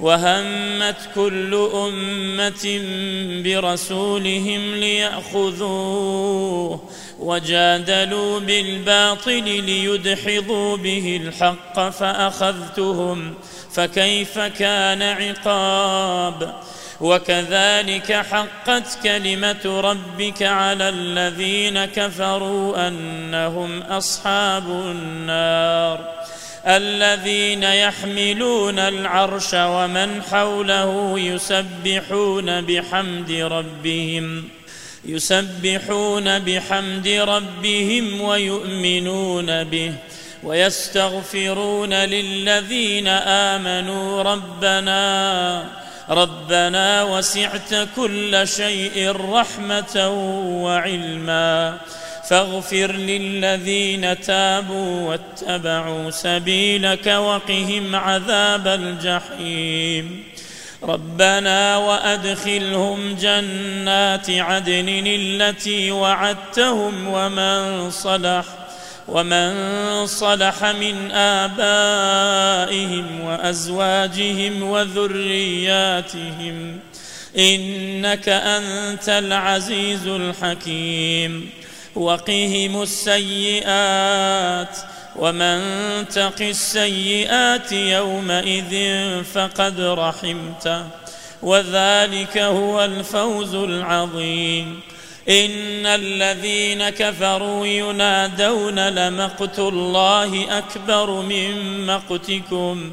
وهمت كل أمة برسولهم ليأخذوه وجادلوا بالباطل ليدحضوا به الحق فأخذتهم فكيف كان عقاب؟ وكذلك حقت كلمة ربك على الذين كفروا أنهم أصحاب النار. الذين يحملون العرش ومن حوله يسبحون بحمد ربهم يسبحون بحمد ربهم ويؤمنون به ويستغفرون للذين آمنوا ربنا ربنا وسعت كل شيء رحمة وعلما. فاغفر للذين تابوا واتبعوا سبيلك وقهم عذاب الجحيم. ربنا وأدخلهم جنات عدن التي وعدتهم ومن صلح ومن صلح من آبائهم وأزواجهم وذرياتهم. إنك أنت العزيز الحكيم. وقهم السيئات ومن تق السيئات يومئذ فقد رحمته وذلك هو الفوز العظيم. إن الذين كفروا ينادون لمقت الله أكبر من مقتكم.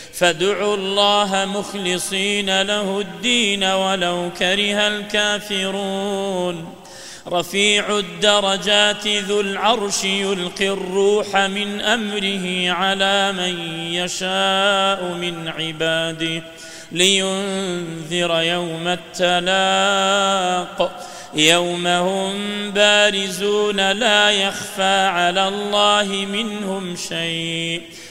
فادعوا الله مخلصين له الدين ولو كره الكافرون. رفيع الدرجات ذو العرش يلقي الروح من أمره على من يشاء من عباده لينذر يوم التلاق. يوم هم بارزون لا يخفى على الله منهم شيء.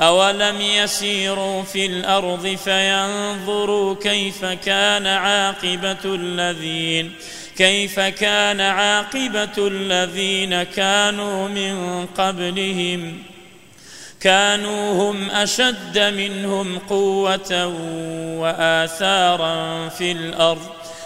أولم يسيروا في الأرض فينظروا كيف كان عاقبة الذين كيف كان عاقبة الذين كانوا من قبلهم. كانوا هم أشد منهم قوة وآثارا في الأرض.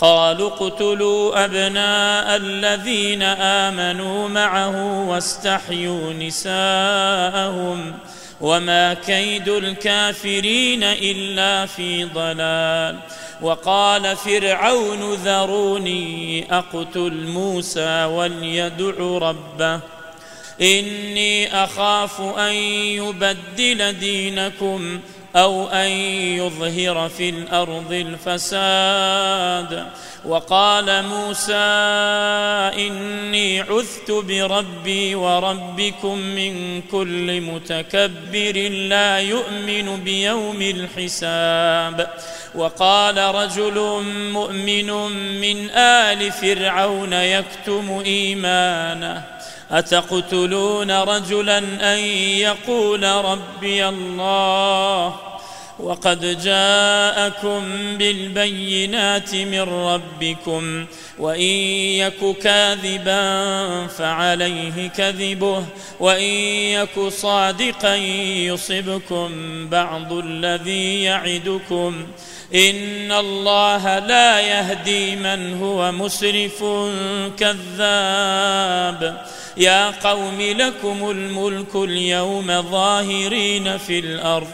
قالوا اقتلوا أبناء الذين آمنوا معه واستحيوا نساءهم وما كيد الكافرين إلا في ضلال. وقال فرعون ذروني أقتل موسى وليدع ربه. إني أخاف أن يبدل دينكم أو أن يظهر في الأرض الفساد. وقال موسى إني عذت بربي وربكم من كل متكبر لا يؤمن بيوم الحساب. وقال رجل مؤمن من آل فرعون يكتم إيمانه. أتقتلون رجلا أن يقول ربي الله وقد جاءكم بالبينات من ربكم وإن يك كاذبا فعليه كذبه وإن يك صادقا يصبكم بعض الذي يعدكم. إن الله لا يهدي من هو مسرف كذاب. يا قوم لكم الملك اليوم ظاهرين في الأرض.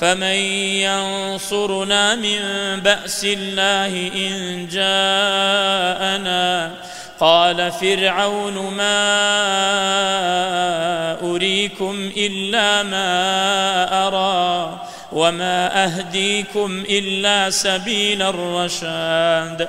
فمن ينصرنا من بأس الله إن جاءنا؟ قال فرعون ما أريكم إلا ما أرى وما أهديكم إلا سبيل الرشاد.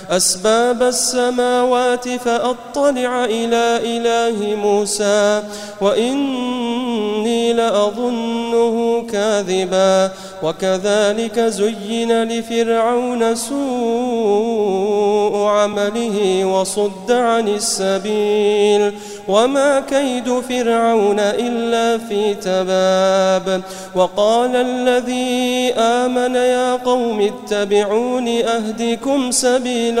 أسباب السماوات فأطلع إلى إله موسى وإني لأظنه كاذبا وكذلك زين لفرعون سوء عمله وصد عن السبيل وما كيد فرعون إلا في تباب وقال الذي آمن يا قوم اتبعون أهدكم سبيل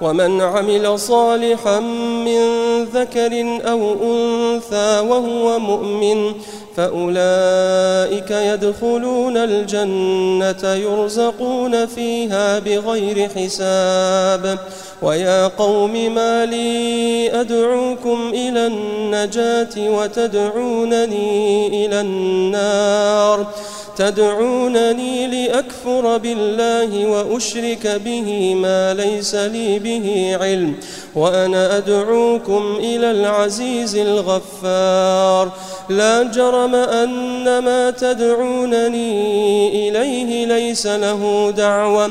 ومن عمل صالحا من ذكر أو أنثى وهو مؤمن فأولئك يدخلون الجنة يرزقون فيها بغير حساب. ويا قوم ما لي أدعوكم إلى النجاة وتدعونني إلى النار. تدعونني لأكفر بالله وأشرك به ما ليس لي به علم وأنا أدعوكم إلى العزيز الغفار. لا جرم أن ما تدعونني إليه ليس له دعوة.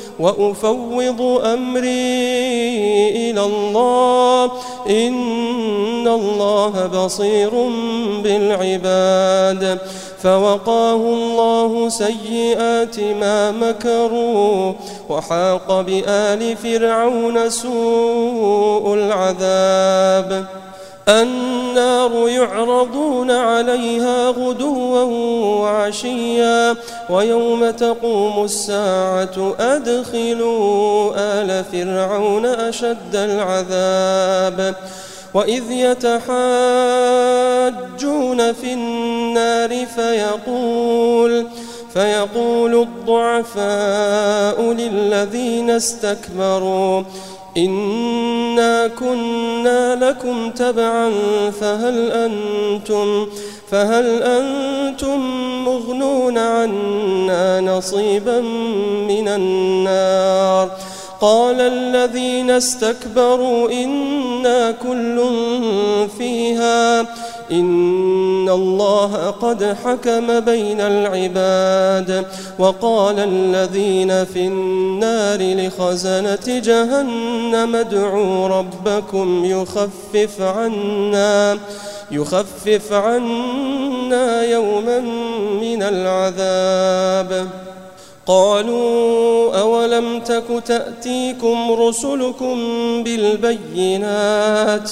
وأفوض أمري إلى الله. إن الله بصير بالعباد. فوقاه الله سيئات ما مكروا. وحاق بآل فرعون سوء العذاب. النار يعرضون عليها غدوا وعشيا ويوم تقوم الساعة أدخلوا آل فرعون أشد العذاب وإذ يتحاجون في النار فيقول فيقول الضعفاء للذين استكبروا إنا كنا لكم تبعا فهل أنتم فهل أنتم مغنون عنا نصيبا من النار قال الذين استكبروا إنا كل فيها إن الله قد حكم بين العباد وقال الذين في النار لخزنة جهنم ادعوا ربكم يخفف عنا يخفف عنا يوما من العذاب. قالوا أولم تك تأتيكم رسلكم بالبينات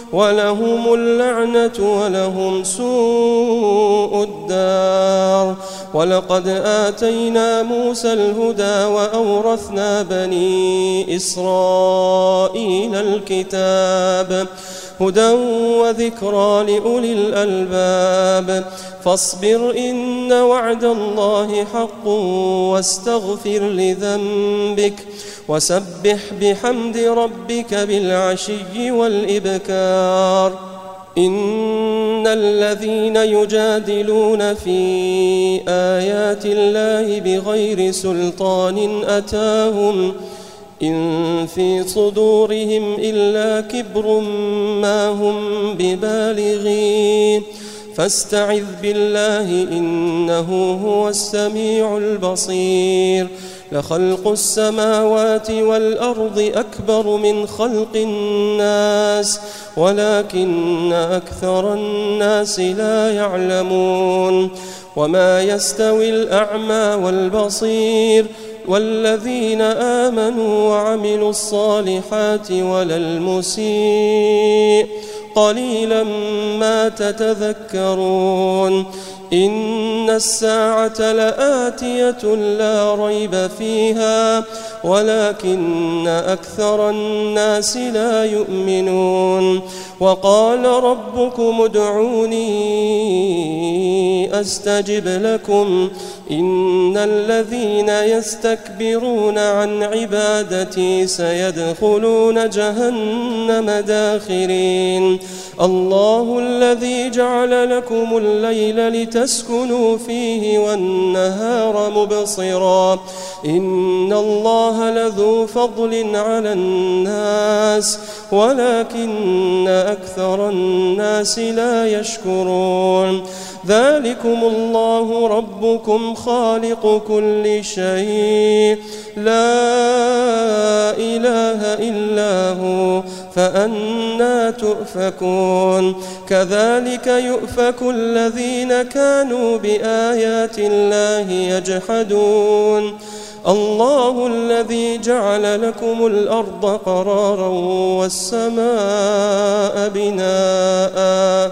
ولهم اللعنة ولهم سوء الدار. ولقد آتينا موسى الهدى وأورثنا بني إسرائيل الكتاب. هدى وذكرى لأولي الألباب. فاصبر إن وعد الله حق واستغفر لذنبك وسبح بحمد ربك بالعشي والإبكار. إن الذين يجادلون في آيات الله بغير سلطان أتاهم إن في صدورهم إلا كبر ما هم ببالغين. فاستعذ بالله إنه هو السميع البصير. لخلق السماوات والأرض أكبر من خلق الناس ولكن أكثر الناس لا يعلمون. وما يستوي الأعمى والبصير. والذين آمنوا وعملوا الصالحات ولا المسيء قليلا ما تتذكرون إن الساعة لآتية لا ريب فيها ولكن أكثر الناس لا يؤمنون. وقال ربكم ادعوني أستجب لكم. إن الذين يستكبرون عن عبادتي سيدخلون جهنم داخرين. الله الذي جعل لكم الليل لتسكنوا فيه والنهار مبصرا. إن الله لذو فضل على الناس ولكن أكثر الناس لا يشكرون. ذلكم الله ربكم خالق كل شيء. لا إله إلا هو فأنا تؤفكون. كذلك يؤفك الذين كانوا بآيات الله يجحدون. الله الذي جعل لكم الأرض قرارا والسماء بناءً.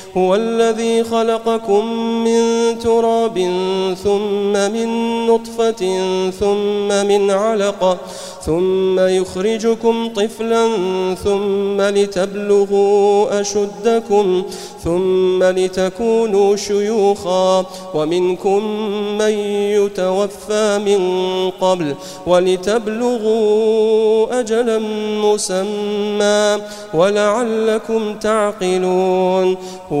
هو الذي خلقكم من تراب ثم من نطفة ثم من علقة ثم يخرجكم طفلا ثم لتبلغوا أشدكم ثم لتكونوا شيوخا ومنكم من يتوفى من قبل ولتبلغوا أجلا مسمى ولعلكم تعقلون هو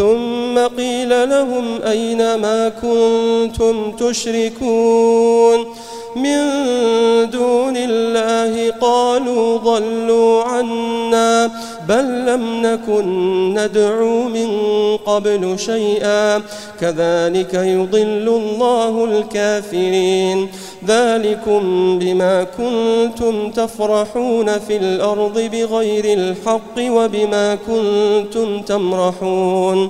ثم قيل لهم أين ما كنتم تشركون من دون الله قالوا ضلوا عنا بل لم نكن ندعو من قبل شيئا كذلك يضل الله الكافرين ذلكم بما كنتم تفرحون في الأرض بغير الحق وبما كنتم تمرحون